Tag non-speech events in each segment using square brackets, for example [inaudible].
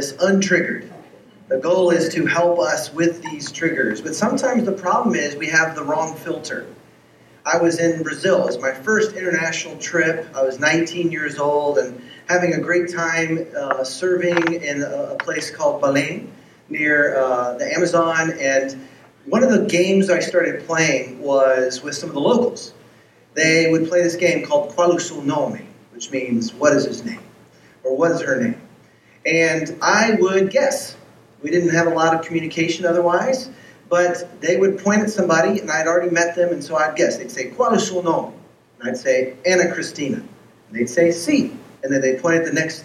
this untriggered. The goal is to help us with these triggers. But sometimes the problem is we have the wrong filter. I was in Brazil. It was my first international trip. I was 19 years old and having a great time uh, serving in a, place called Belém near uh, the Amazon. And one of the games I started playing was with some of the locals. They would play this game called Qual o seu nome, which means what is his name or what is her name. And I would guess we didn't have a lot of communication otherwise, but they would point at somebody, and I'd already met them, and so I'd guess. They'd say, Qual é seu nome? And I'd say, Ana Cristina. And they'd say, Si. And then they'd point at the next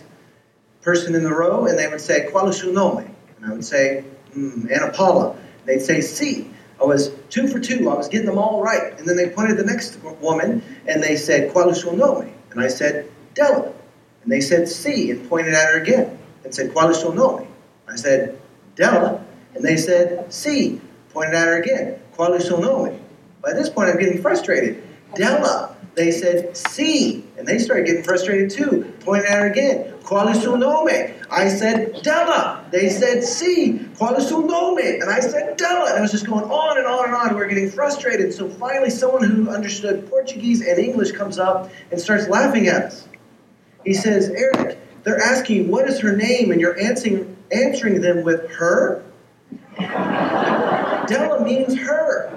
person in the row, and they would say, Qual é seu nome? And I would say, mm, Paula. And they'd say, Si. I was two for two. I was getting them all right. And then they pointed at the next woman, and they said, Qual é seu nome? And I said, Della. And they said, Si, and pointed at her again, and said, Qual é seu nome? I said, Della, and they said, Si, pointed at her again, qual é seu nome? By this point, I'm getting frustrated. Della, they said, Si, and they started getting frustrated too, pointed at her again, qual é seu nome? I said, Della. They said, Si, qual é seu nome? And I said, Della. And it was just going on and on and on. We were getting frustrated. So finally, someone who understood Portuguese and English comes up and starts laughing at us. He says, Eric, they're asking, what is her name? And you're answering, answering them with her? Della means her.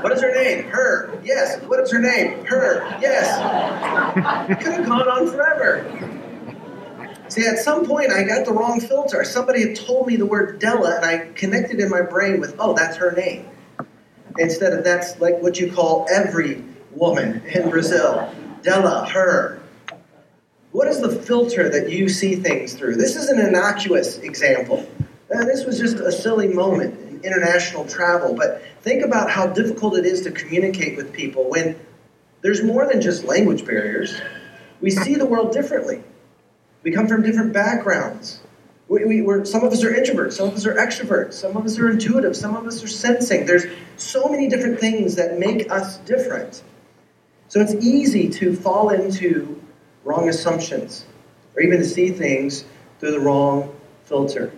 What is her name? Her. Yes. What is her name? Her. Yes. It could have gone on forever. See, at some point I got the wrong filter. Somebody had told me the word Della, and I connected in my brain with, oh, that's her name. Instead of that's like what you call every woman in Brazil. Della, her. What is the filter that you see things through? This is an innocuous example. This was just a silly moment in international travel, but think about how difficult it is to communicate with people when there's more than just language barriers. We see the world differently. We come from different backgrounds. We, we, some of us are introverts, some of us are extroverts, some of us are intuitive, some of us are sensing. There's so many different things that make us different. So it's easy to fall into wrong assumptions, or even to see things through the wrong filter.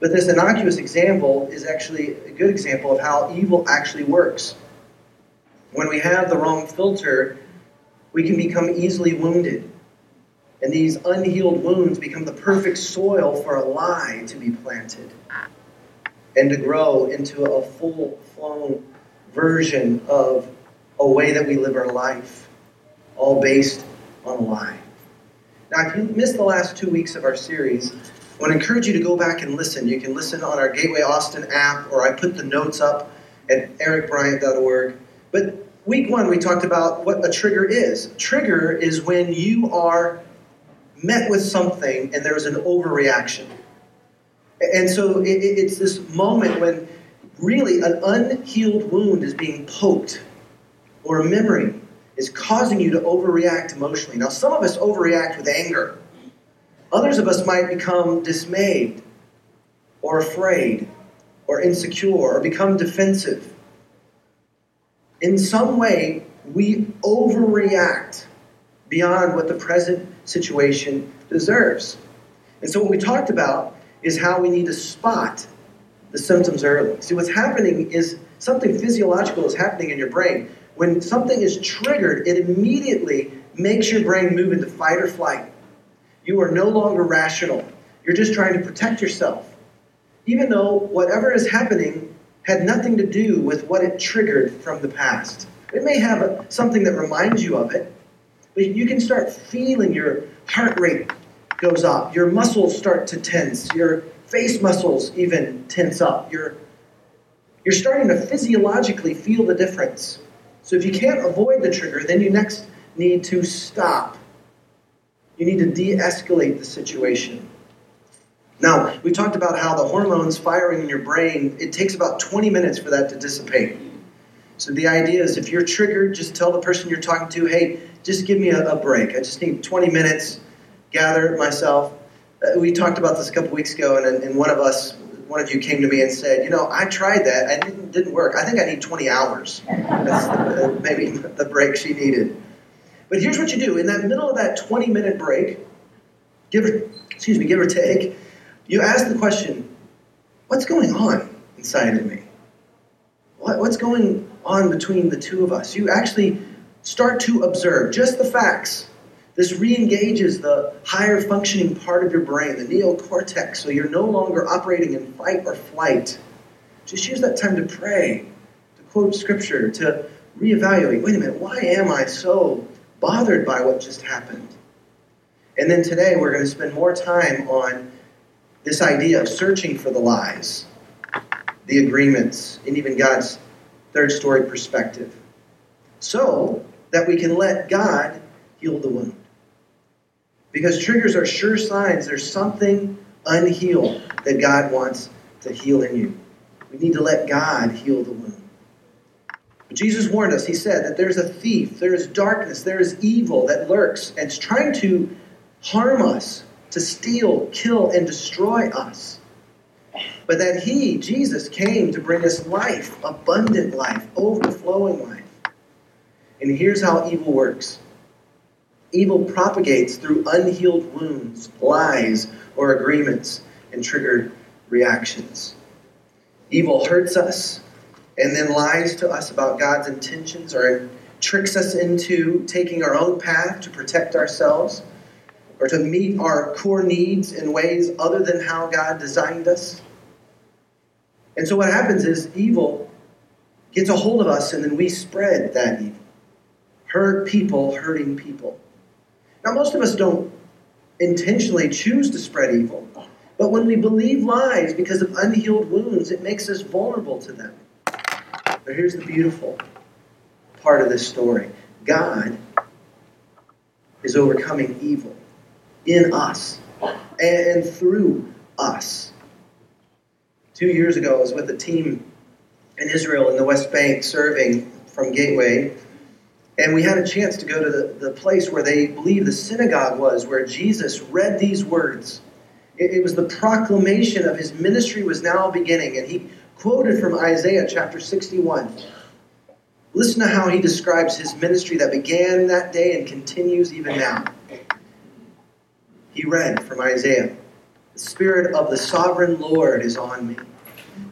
But this innocuous example is actually a good example of how evil actually works. When we have the wrong filter, we can become easily wounded. And these unhealed wounds become the perfect soil for a lie to be planted and to grow into a full flown version of a way that we live our life, all based on lie. Now, if you missed the last two weeks of our series, I want to encourage you to go back and listen. You can listen on our Gateway Austin app, or I put the notes up at ericbryant.org. But week one, we talked about what a trigger is. Trigger is when you are met with something and there's an overreaction. And so it's this moment when really an unhealed wound is being poked, or a memory is causing you to overreact emotionally. Now, some of us overreact with anger. Others of us might become dismayed or afraid or insecure or become defensive. In some way, we overreact beyond what the present situation deserves. And so, what we talked about is how we need to spot the symptoms early. See, what's happening is something physiological is happening in your brain. When something is triggered, it immediately makes your brain move into fight or flight. You are no longer rational. You're just trying to protect yourself. Even though whatever is happening had nothing to do with what it triggered from the past. It may have a, something that reminds you of it, but you can start feeling your heart rate goes up, your muscles start to tense, your face muscles even tense up. You're, you're starting to physiologically feel the difference. So if you can't avoid the trigger, then you next need to stop. You need to de escalate the situation. Now, we talked about how the hormones firing in your brain, it takes about 20 minutes for that to dissipate. So the idea is if you're triggered, just tell the person you're talking to, hey, just give me a, a break. I just need 20 minutes, gather myself. Uh, we talked about this a couple weeks ago, and, and one of us one of you came to me and said, you know, I tried that. It didn't, didn't work. I think I need 20 hours. That's the, maybe [laughs] the break she needed. But here's what you do. In that middle of that 20 minute break, give or, excuse me, give or take, you ask the question, what's going on inside of me? What, what's going on between the two of us? You actually start to observe just the facts. This re engages the higher functioning part of your brain, the neocortex, so you're no longer operating in fight or flight. Just use that time to pray, to quote scripture, to reevaluate wait a minute, why am I so bothered by what just happened? And then today we're going to spend more time on this idea of searching for the lies, the agreements, and even God's third story perspective, so that we can let God heal the wound. Because triggers are sure signs there's something unhealed that God wants to heal in you. We need to let God heal the wound. But Jesus warned us. He said that there's a thief, there is darkness, there is evil that lurks and is trying to harm us, to steal, kill, and destroy us. But that He, Jesus, came to bring us life, abundant life, overflowing life. And here's how evil works evil propagates through unhealed wounds, lies, or agreements, and triggered reactions. Evil hurts us and then lies to us about God's intentions or tricks us into taking our own path to protect ourselves or to meet our core needs in ways other than how God designed us. And so what happens is evil gets a hold of us and then we spread that evil. Hurt people hurting people. Now, most of us don't intentionally choose to spread evil, but when we believe lies because of unhealed wounds, it makes us vulnerable to them. But here's the beautiful part of this story God is overcoming evil in us and through us. Two years ago, I was with a team in Israel in the West Bank serving from Gateway. And we had a chance to go to the, the place where they believe the synagogue was, where Jesus read these words. It, it was the proclamation of his ministry was now beginning. And he quoted from Isaiah chapter 61. Listen to how he describes his ministry that began that day and continues even now he read from Isaiah The Spirit of the sovereign Lord is on me,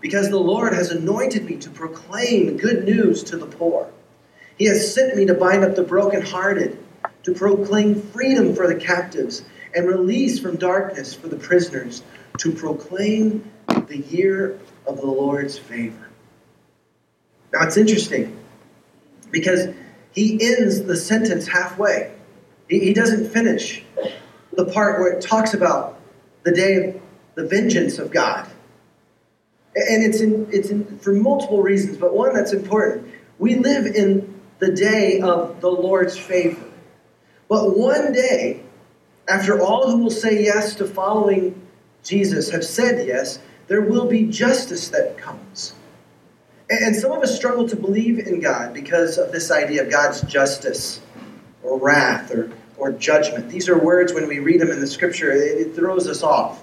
because the Lord has anointed me to proclaim good news to the poor. He has sent me to bind up the brokenhearted, to proclaim freedom for the captives, and release from darkness for the prisoners, to proclaim the year of the Lord's favor. Now it's interesting because he ends the sentence halfway. He, doesn't finish the part where it talks about the day of the vengeance of God. And it's in, it's in, for multiple reasons, but one that's important. We live in the day of the Lord's favor. But one day, after all who will say yes to following Jesus have said yes, there will be justice that comes. And some of us struggle to believe in God because of this idea of God's justice or wrath or or judgment. These are words, when we read them in the scripture, it, it throws us off.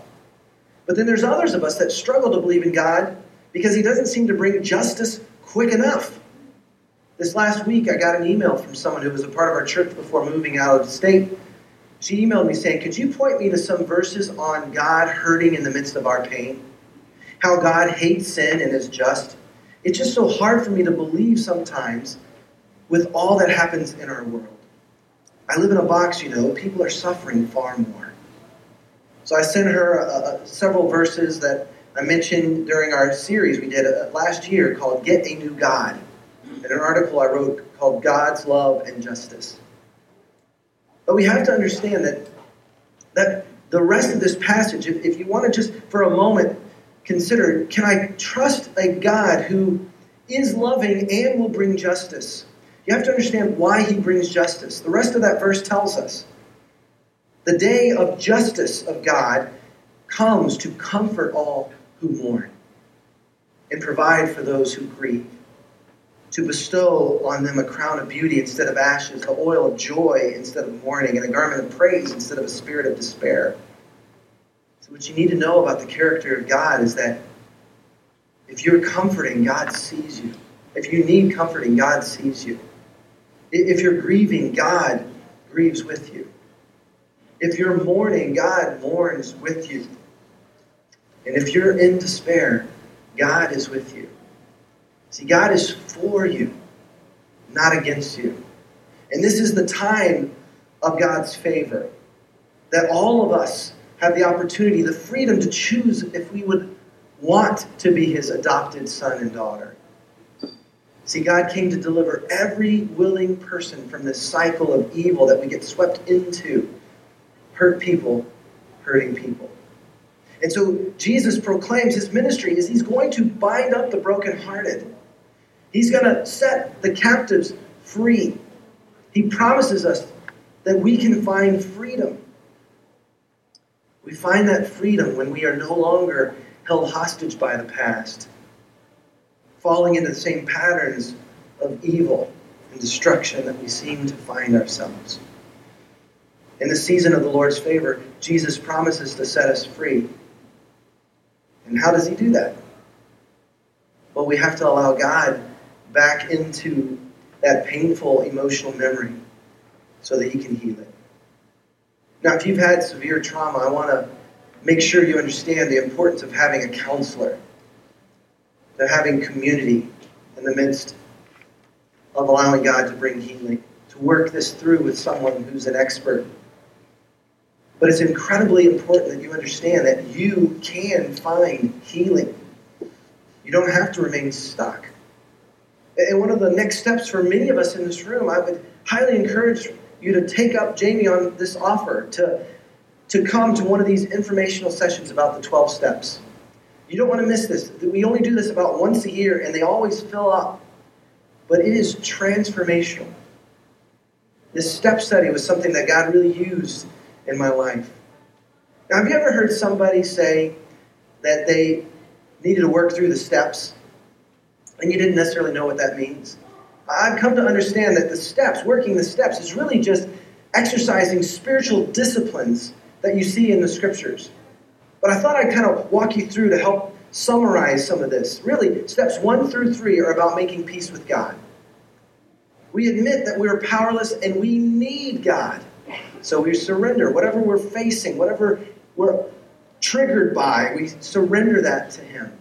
But then there's others of us that struggle to believe in God because He doesn't seem to bring justice quick enough. This last week, I got an email from someone who was a part of our church before moving out of the state. She emailed me saying, Could you point me to some verses on God hurting in the midst of our pain? How God hates sin and is just. It's just so hard for me to believe sometimes with all that happens in our world. I live in a box, you know. People are suffering far more. So I sent her uh, uh, several verses that I mentioned during our series we did uh, last year called Get a New God. And an article I wrote called God's Love and Justice. But we have to understand that, that the rest of this passage, if, if you want to just for a moment consider can I trust a God who is loving and will bring justice? You have to understand why he brings justice. The rest of that verse tells us the day of justice of God comes to comfort all who mourn and provide for those who grieve, to bestow on them a crown of beauty instead of ashes, the oil of joy instead of mourning, and a garment of praise instead of a spirit of despair. So, what you need to know about the character of God is that if you're comforting, God sees you. If you need comforting, God sees you. If you're grieving, God grieves with you. If you're mourning, God mourns with you. And if you're in despair, God is with you. See, God is for you, not against you. And this is the time of God's favor. That all of us have the opportunity, the freedom to choose if we would want to be his adopted son and daughter. See, God came to deliver every willing person from this cycle of evil that we get swept into. Hurt people, hurting people. And so Jesus proclaims his ministry is he's going to bind up the brokenhearted. He's going to set the captives free. He promises us that we can find freedom. We find that freedom when we are no longer held hostage by the past, falling into the same patterns of evil and destruction that we seem to find ourselves. In the season of the Lord's favor, Jesus promises to set us free. And how does he do that? Well, we have to allow God back into that painful emotional memory so that he can heal it. Now, if you've had severe trauma, I want to make sure you understand the importance of having a counselor, of having community in the midst of allowing God to bring healing, to work this through with someone who's an expert. But it's incredibly important that you understand that you can find healing. You don't have to remain stuck. And one of the next steps for many of us in this room, I would highly encourage you to take up Jamie on this offer to to come to one of these informational sessions about the 12 steps. You don't want to miss this. We only do this about once a year, and they always fill up. But it is transformational. This step study was something that God really used in my life. Now, have you ever heard somebody say that they needed to work through the steps, and you didn't necessarily know what that means? I've come to understand that the steps, working the steps, is really just exercising spiritual disciplines that you see in the scriptures. But I thought I'd kind of walk you through to help summarize some of this. Really, steps one through three are about making peace with God. We admit that we're powerless and we need God. So we surrender whatever we're facing, whatever we're triggered by, we surrender that to Him.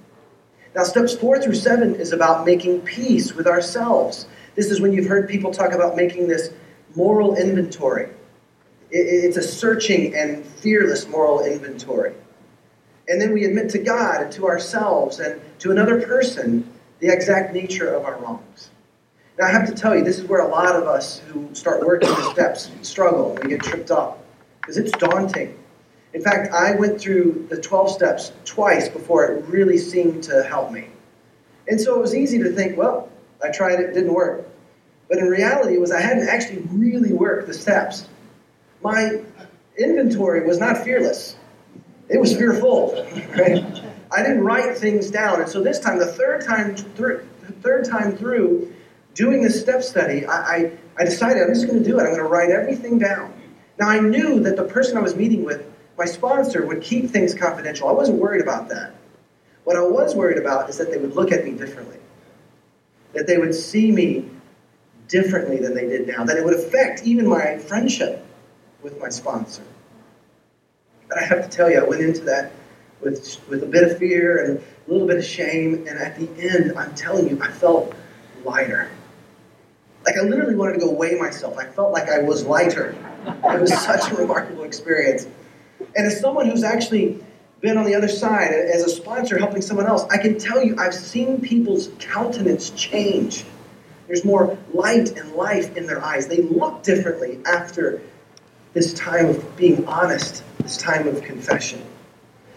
Now, steps four through seven is about making peace with ourselves. This is when you've heard people talk about making this moral inventory. It's a searching and fearless moral inventory. And then we admit to God and to ourselves and to another person the exact nature of our wrongs. Now, I have to tell you, this is where a lot of us who start working the steps struggle. We get tripped up because it's daunting. In fact, I went through the 12 steps twice before it really seemed to help me. And so it was easy to think, well, I tried it, it didn't work. But in reality, it was I hadn't actually really worked the steps my inventory was not fearless. It was fearful. [laughs] Right? I didn't write things down. And so this time, the third time through, third time through doing this step study, I, I, I decided I'm just going to do it. I'm going to write everything down. Now, I knew that the person I was meeting with, my sponsor, would keep things confidential. I wasn't worried about that. What I was worried about is that they would look at me differently, that they would see me differently than they did now, that it would affect even my friendship with my sponsor. But I have to tell you, I went into that with, with a bit of fear and a little bit of shame, and at the end, I'm telling you, I felt lighter. Like I literally wanted to go weigh myself. I felt like I was lighter. It was such a remarkable experience. And as someone who's actually been on the other side as a sponsor helping someone else, I can tell you I've seen people's countenance change. There's more light and life in their eyes. They look differently after this time of being honest, this time of confession.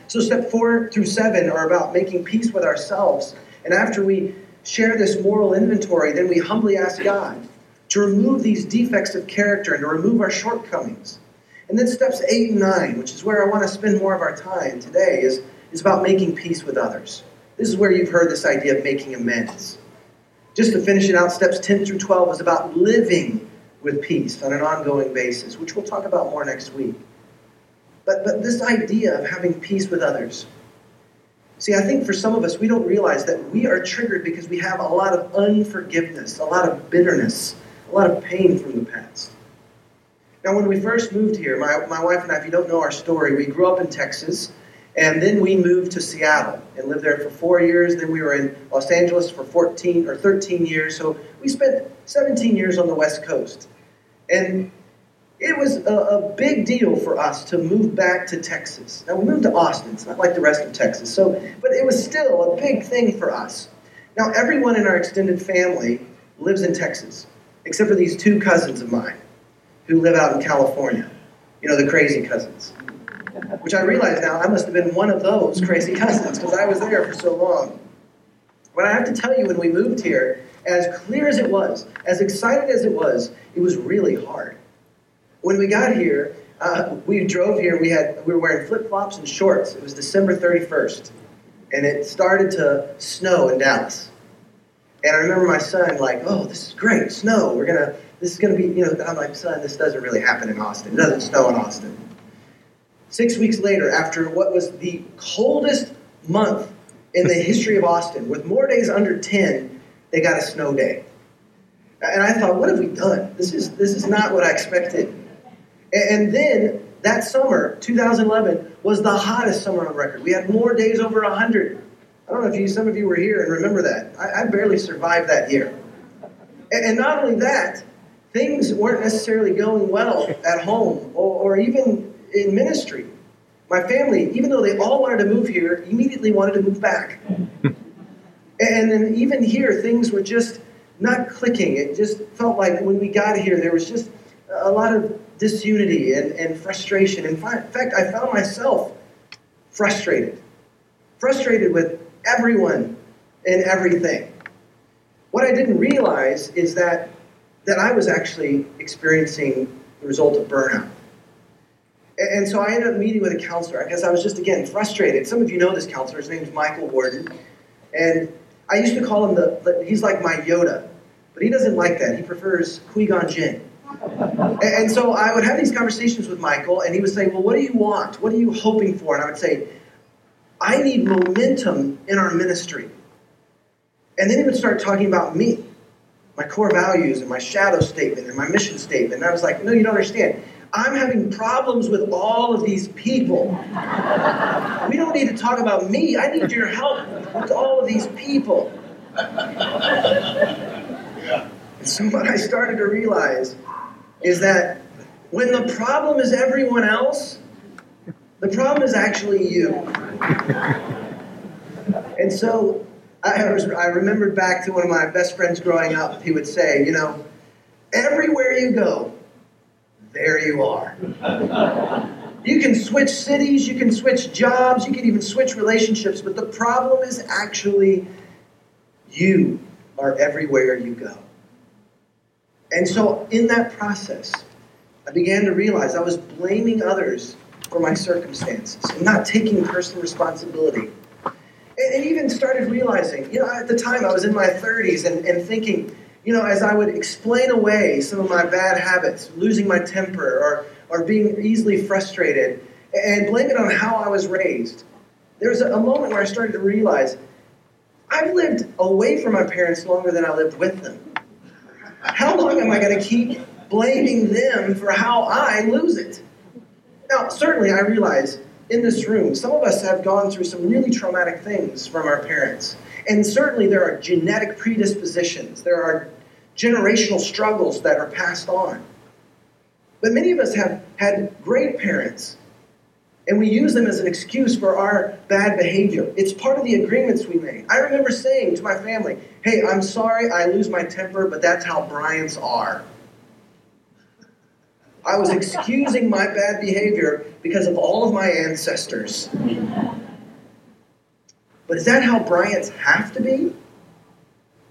So, step four through seven are about making peace with ourselves. And after we share this moral inventory, then we humbly ask God to remove these defects of character and to remove our shortcomings. And then steps eight and nine, which is where I want to spend more of our time today, is, is about making peace with others. This is where you've heard this idea of making amends. Just to finish it out, steps 10 through 12 is about living with peace on an ongoing basis, which we'll talk about more next week. But, but this idea of having peace with others. See, I think for some of us, we don't realize that we are triggered because we have a lot of unforgiveness, a lot of bitterness, a lot of pain from the past. Now, when we first moved here, my, my wife and I, if you don't know our story, we grew up in Texas, and then we moved to Seattle and lived there for four years. Then we were in Los Angeles for 14 or 13 years. So we spent 17 years on the West Coast. And it was a, a, big deal for us to move back to Texas. Now we moved to Austin. It's not like the rest of Texas. So, but it was still a big thing for us. Now everyone in our extended family lives in Texas, except for these two cousins of mine who live out in California. You know, the crazy cousins. Which I realize now I must have been one of those crazy cousins because I was there for so long. But I have to tell you, when we moved here, as clear as it was, as excited as it was, it was really hard when we got here, uh, we drove here. We had we were wearing flip flops and shorts. It was December 31st, and it started to snow in Dallas. And I remember my son like, "Oh, this is great, snow. We're gonna. This is gonna be, you know." I'm like, "Son, this doesn't really happen in Austin. It doesn't snow in Austin." Six weeks later, after what was the coldest month in the [laughs] history of Austin, with more days under 10, they got a snow day. And I thought, what have we done? This is this is not what I expected. And then that summer, 2011, was the hottest summer on record. We had more days over 100. I don't know if you, some of you were here and remember that. I, I barely survived that year. And, and, not only that, things weren't necessarily going well at home or, or even in ministry. My family, even though they all wanted to move here, immediately wanted to move back. and then even here, things were just not clicking. It just felt like when we got here, there was just a lot of disunity and, and frustration. In fact, I found myself frustrated. Frustrated with everyone and everything. What I didn't realize is that, that I was actually experiencing the result of burnout. And so I ended up meeting with a counselor because I was just, again, frustrated. Some of you know this counselor. His name is Michael Warden. And I used to call him the, he's like my Yoda. But he doesn't like that. He prefers Qui-Gon Jinn. And so I would have these conversations with Michael, and he would say, Well, what do you want? What are you hoping for? And I would say, I need momentum in our ministry. And then he would start talking about me, my core values, and my shadow statement, and my mission statement. And I was like, No, you don't understand. I'm having problems with all of these people. We don't need to talk about me. I need your help with all of these people. And so what I started to realize is that when the problem is everyone else, the problem is actually you. and so I, was, I remembered back to one of my best friends growing up. He would say, you know, everywhere you go, there you are. [laughs] You can switch cities, you can switch jobs, you can even switch relationships, but the problem is actually you are everywhere you go. And so, in that process, I began to realize I was blaming others for my circumstances and not taking personal responsibility. And, even started realizing, you know, at the time I was in my 30s and, and thinking, you know, as I would explain away some of my bad habits, losing my temper or, or being easily frustrated, and blame it on how I was raised, there was a moment where I started to realize I've lived away from my parents longer than I lived with them. How long am I going to keep blaming them for how I lose it? Now, certainly, I realize in this room, some of us have gone through some really traumatic things from our parents. And certainly, there are genetic predispositions, there are generational struggles that are passed on. But many of us have had great parents and we use them as an excuse for our bad behavior. It's part of the agreements we made. I remember saying to my family, hey, I'm sorry I lose my temper, but that's how Bryants are. I was excusing my bad behavior because of all of my ancestors. But is that how Bryants have to be?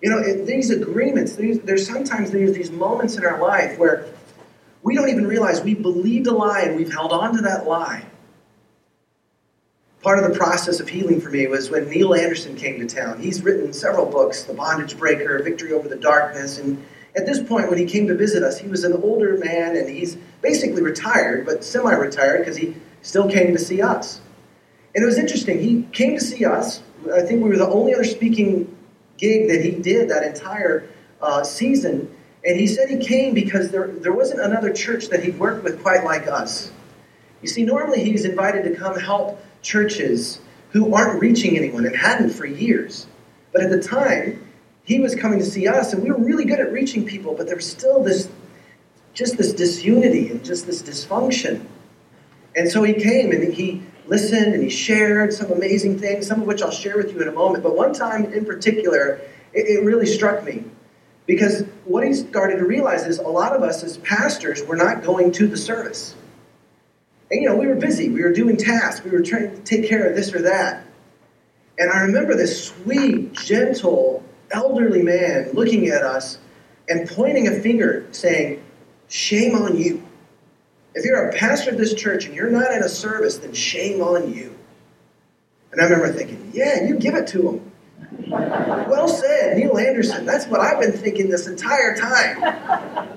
You know, these agreements, these, there's sometimes there's these moments in our life where we don't even realize we believed a lie and we've held on to that lie part of the process of healing for me was when Neil Anderson came to town. He's written several books, The Bondage Breaker, Victory Over the Darkness, and at this point, when he came to visit us, he was an older man and he's basically retired, but semi retired because he still came to see us. And it was interesting. He came to see us. I think we were the only other speaking gig that he did that entire uh, season. And he said he came because there, there wasn't another church that he'd worked with quite like us. You see, normally he's invited to come help churches who aren't reaching anyone and hadn't for years. But at the time, he was coming to see us, and we were really good at reaching people, but there was still this just this disunity and just this dysfunction. And so he came and he listened and he shared some amazing things, some of which I'll share with you in a moment. But one time in particular, it, it really struck me. Because what he started to realize is a lot of us as pastors were not going to the service. And you know, we were busy, we were doing tasks, we were trying to take care of this or that. And I remember this sweet, gentle, elderly man looking at us and pointing a finger saying, Shame on you. If you're a pastor of this church and you're not in a service, then shame on you. And I remember thinking, yeah, you give it to him. Well said, Neil Anderson. That's what I've been thinking this entire time.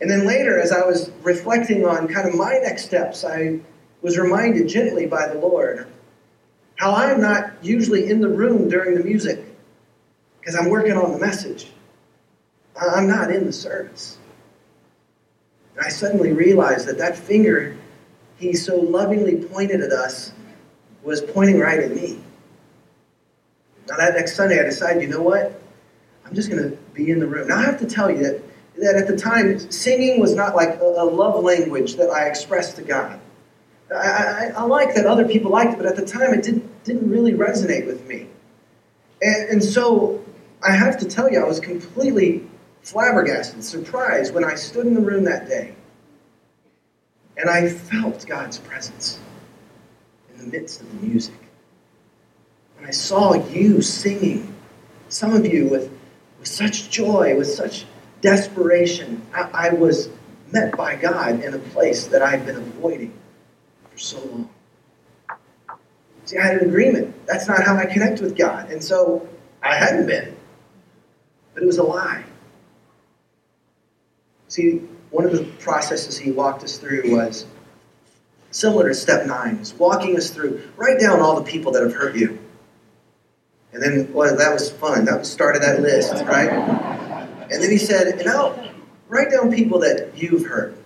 And then later, as I was reflecting on kind of my next steps, I was reminded gently by the Lord how I'm not usually in the room during the music because I'm working on the message. I'm not in the service. And I suddenly realized that that finger he so lovingly pointed at us was pointing right at me. Now, that next Sunday, I decided, you know what? I'm just going to be in the room. Now, I have to tell you that, that at the time, singing was not like a, a love language that I expressed to God. I, I, I like that other people liked it, but at the time, it did, didn't really resonate with me. And, and so, I have to tell you, I was completely flabbergasted, surprised when I stood in the room that day and I felt God's presence in the midst of the music. And I saw you singing, some of you with, with such joy, with such desperation. I, I was met by God in a place that I've been avoiding for so long. See, I had an agreement. That's not how I connect with God. And so I hadn't been. But it was a lie. See, one of the processes he walked us through was similar to step nine, is walking us through, write down all the people that have hurt you. And then, well, that was fun. That was started that list, right? And then he said, and now write down people that you've hurt.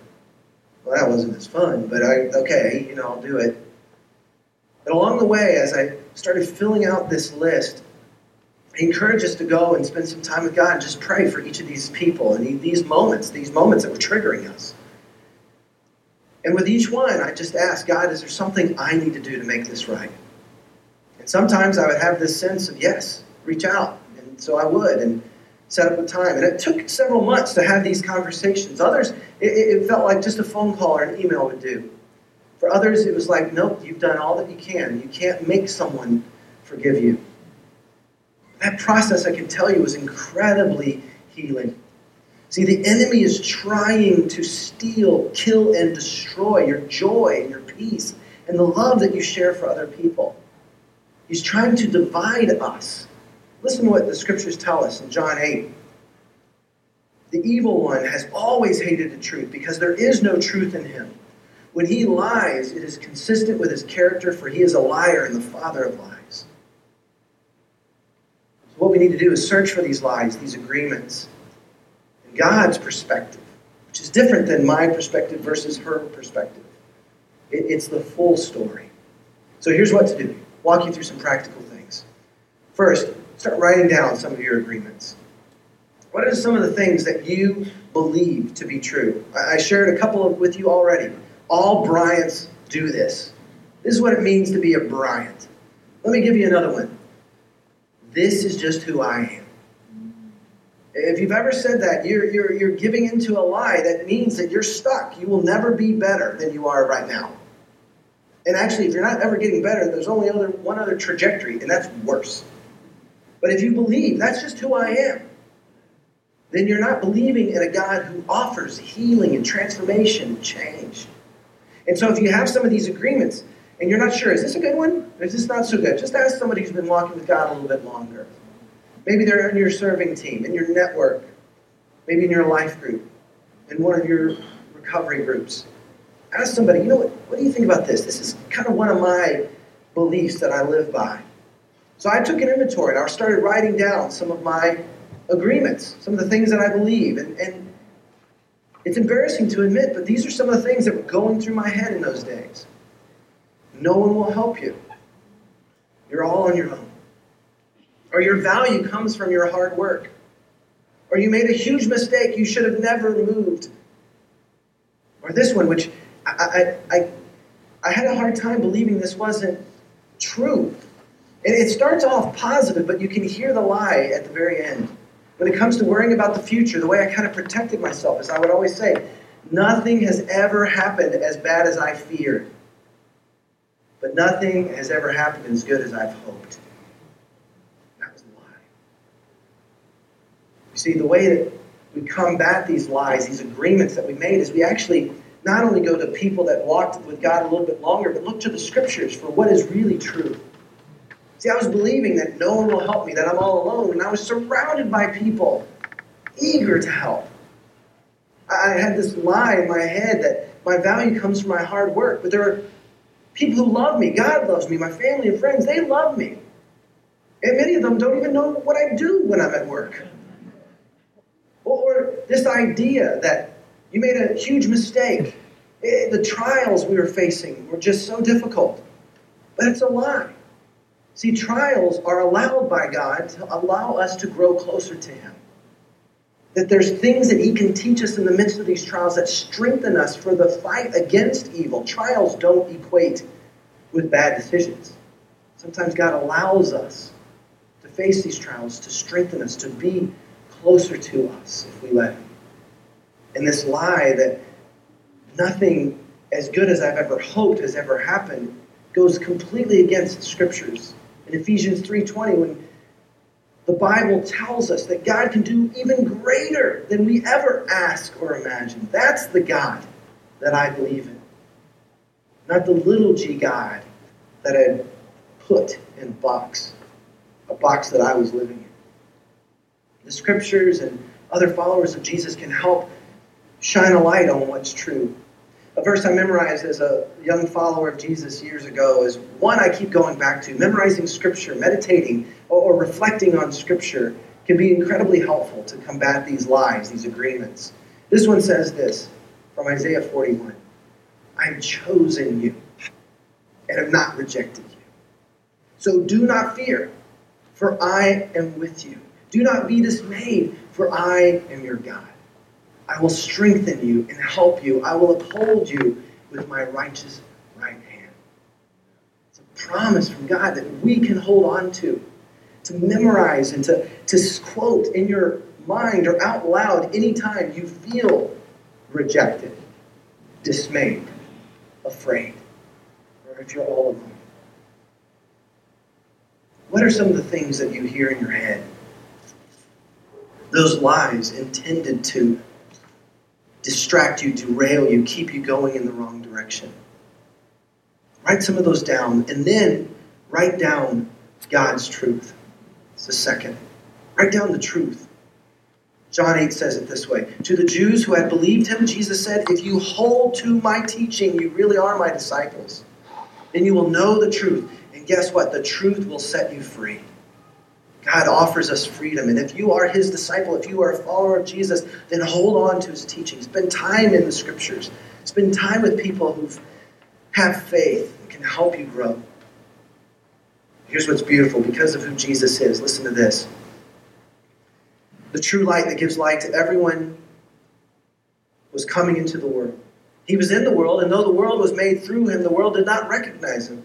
Well, that wasn't as fun, but I, okay, you know, I'll do it. And along the way, as I started filling out this list, he encouraged us to go and spend some time with God and just pray for each of these people and these moments, these moments that were triggering us. And with each one, I just ask, God, is there something I need to do to make this right? And sometimes I would have this sense of, yes, reach out. And so I would and set up a time. And it took several months to have these conversations. Others, it, it felt like just a phone call or an email would do. For others, it was like, nope, you've done all that you can. You can't make someone forgive you. That process, I can tell you, is incredibly healing. See, the enemy is trying to steal, kill, and destroy your joy and your peace and the love that you share for other people. He's trying to divide us. Listen to what the scriptures tell us in John 8. The evil one has always hated the truth because there is no truth in him. When he lies, it is consistent with his character, for he is a liar and the father of lies what we need to do is search for these lies, these agreements, in God's perspective, which is different than my perspective versus her perspective. It, it's the full story. So here's what to do walk you through some practical things. First, start writing down some of your agreements. What are some of the things that you believe to be true? I shared a couple of, with you already. All Bryants do this. This is what it means to be a Bryant. Let me give you another one. This is just who I am. If you've ever said that, you're, you're, you're giving into a lie that means that you're stuck. You will never be better than you are right now. And actually, if you're not ever getting better, there's only other, one other trajectory, and that's worse. But if you believe that's just who I am, then you're not believing in a God who offers healing and transformation and change. And so if you have some of these agreements, and you're not sure, is this a good one? Or is this not so good? Just ask somebody who's been walking with God a little bit longer. Maybe they're in your serving team, in your network, maybe in your life group, in one of your recovery groups. Ask somebody, you know what, what do you think about this? This is kind of one of my beliefs that I live by. So I took an inventory and I started writing down some of my agreements, some of the things that I believe. And, and It's embarrassing to admit, but these are some of the things that were going through my head in those days. No one will help you. You're all on your own. Or your value comes from your hard work. Or you made a huge mistake. You should have never moved. Or this one, which I, I, I, I had a hard time believing this wasn't true. And it starts off positive, but you can hear the lie at the very end. When it comes to worrying about the future, the way I kind of protected myself is I would always say, nothing has ever happened as bad as I feared. But nothing has ever happened as good as I've hoped. That was a lie. You see, the way that we combat these lies, these agreements that we made, is we actually not only go to people that walked with God a little bit longer, but look to the scriptures for what is really true. See, I was believing that no one will help me, that I'm all alone, and I was surrounded by people eager to help. I had this lie in my head that my value comes from my hard work, but there are people who love me. God loves me, my family and friends, they love me. And many of them don't even know what I do when I'm at work. Or this idea that you made a huge mistake. Eh, the trials we were facing were just so difficult. But it's a lie. See, trials are allowed by God to allow us to grow closer to Him. That there's things that He can teach us in the midst of these trials that strengthen us for the fight against evil. Trials don't equate with bad decisions. Sometimes God allows us to face these trials to strengthen us, to be closer to us if we let Him. And this lie that nothing as good as I've ever hoped has ever happened goes completely against the scriptures in Ephesians 3:20 when the Bible tells us that God can do even greater than we ever ask or imagine. That's the God that I believe in. Not the little g God that I put in a box, a box that I was living in. The scriptures and other followers of Jesus can help shine a light on what's true a verse I memorized as a young follower of Jesus years ago is one I keep going back to. Memorizing Scripture, meditating, or, reflecting on Scripture can be incredibly helpful to combat these lies, these agreements. This one says this from Isaiah 41 I've chosen you and have not rejected you. So do not fear, for I am with you. Do not be dismayed, for I am your God. I will strengthen you and help you. I will uphold you with my righteous right hand. It's a promise from God that we can hold on to, to memorize and to, to quote in your mind or out loud anytime you feel rejected, dismayed, afraid, or if you're all alone. What are some of the things that you hear in your head? Those lies intended to distract you, derail you, keep you going in the wrong direction. Write some of those down, and then write down God's truth. It's the second. Write down the truth. John 8 says it this way To the Jews who had believed him, Jesus said, If you hold to my teaching, you really are my disciples. Then you will know the truth. And guess what? The truth will set you free. God offers us freedom. And if you are his disciple, if you are a follower of Jesus, then hold on to his teaching. Spend time in the scriptures. Spend time with people who have faith and can help you grow. Here's what's beautiful because of who Jesus is. Listen to this. The true light that gives light to everyone was coming into the world. He was in the world, and though the world was made through him, the world did not recognize him.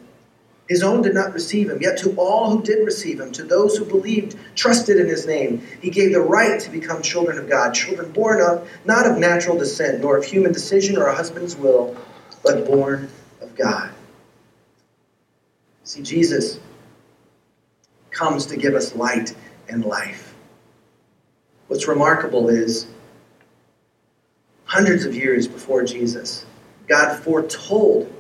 His own did not receive him, yet to all who did receive him, to those who believed, trusted in his name, he gave the right to become children of God, children born of not of natural descent, nor of human decision or a husband's will, but born of God. See, Jesus comes to give us light and life. What's remarkable is hundreds of years before Jesus, God foretold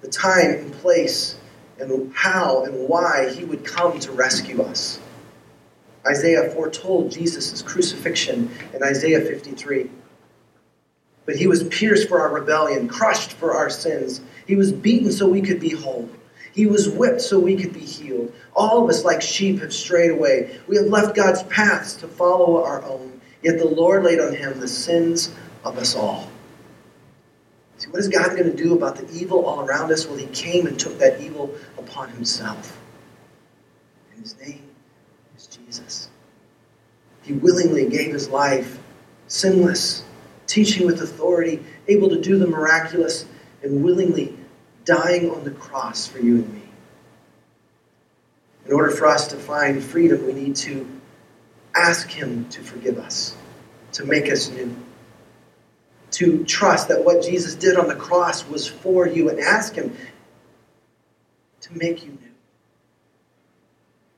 the time and place and how and why he would come to rescue us. Isaiah foretold Jesus' crucifixion in Isaiah 53. But he was pierced for our rebellion, crushed for our sins. He was beaten so we could be whole. He was whipped so we could be healed. All of us, like sheep, have strayed away. We have left God's paths to follow our own. Yet the Lord laid on him the sins of us all. What is God going to do about the evil all around us? Well, He came and took that evil upon Himself. And His name is Jesus. He willingly gave His life, sinless, teaching with authority, able to do the miraculous, and willingly dying on the cross for you and me. In order for us to find freedom, we need to ask Him to forgive us, to make us new, to trust that what Jesus did on the cross was for you, and ask Him to make you new,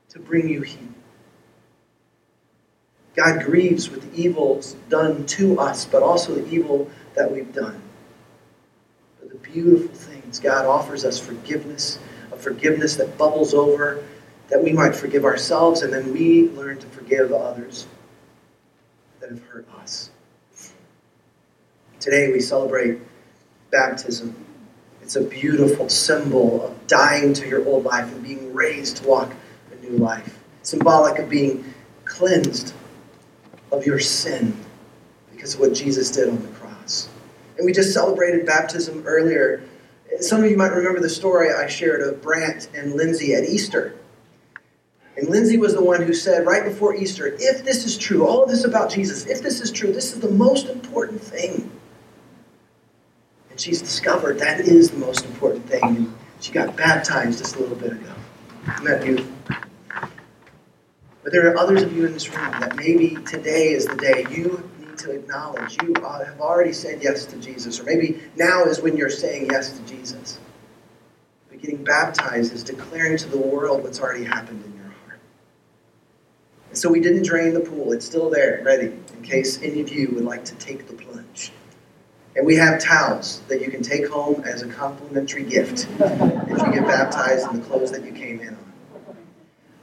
to bring you healing. God grieves with the evils done to us, but also the evil that we've done. But the beautiful things God offers us forgiveness, a forgiveness that bubbles over that we might forgive ourselves and then we learn to forgive others that have hurt us. Today we celebrate baptism. It's a beautiful symbol of dying to your old life and being raised to walk a new life. Symbolic of being cleansed of your sin because of what Jesus did on the cross. And we just celebrated baptism earlier. Some of you might remember the story I shared of Brant and Lindsay at Easter. And Lindsay was the one who said right before Easter, if this is true, all of this about Jesus, if this is true, this is the most important thing. She's discovered that is the most important thing. And she got baptized just a little bit ago. Isn't that beautiful? But there are others of you in this room that maybe today is the day you need to acknowledge you have already said yes to Jesus, or maybe now is when you're saying yes to Jesus. But getting baptized is declaring to the world what's already happened in your heart. And so we didn't drain the pool. It's still there, ready, in case any of you would like to take the plunge. And we have towels that you can take home as a complimentary gift if you get baptized in the clothes that you came in on.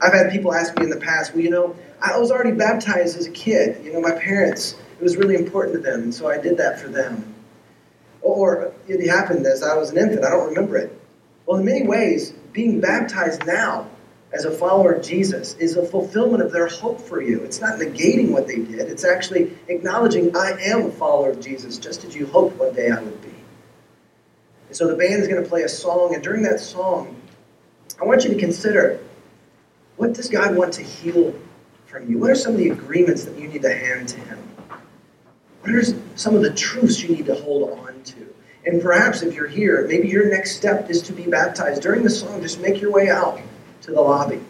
I've had people ask me in the past, well, you know, I was already baptized as a kid. You know, my parents, it was really important to them, and so I did that for them. Or it happened as I was an infant. I don't remember it. Well, in many ways, being baptized now as a follower of Jesus is a fulfillment of their hope for you. It's not negating what they did, it's actually acknowledging, I am a follower of Jesus, just as you hoped one day I would be. And so the band is going to play a song, and during that song, I want you to consider what does God want to heal from you? What are some of the agreements that you need to hand to Him? What are some of the truths you need to hold on to? And perhaps if you're here, maybe your next step is to be baptized. During the song, just make your way out to the lobby.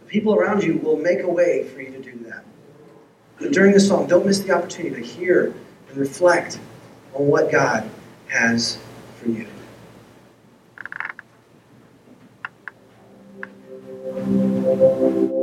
The people around you will make a way for you to do that. But during the song, don't miss the opportunity to hear and reflect on what God has for you. you.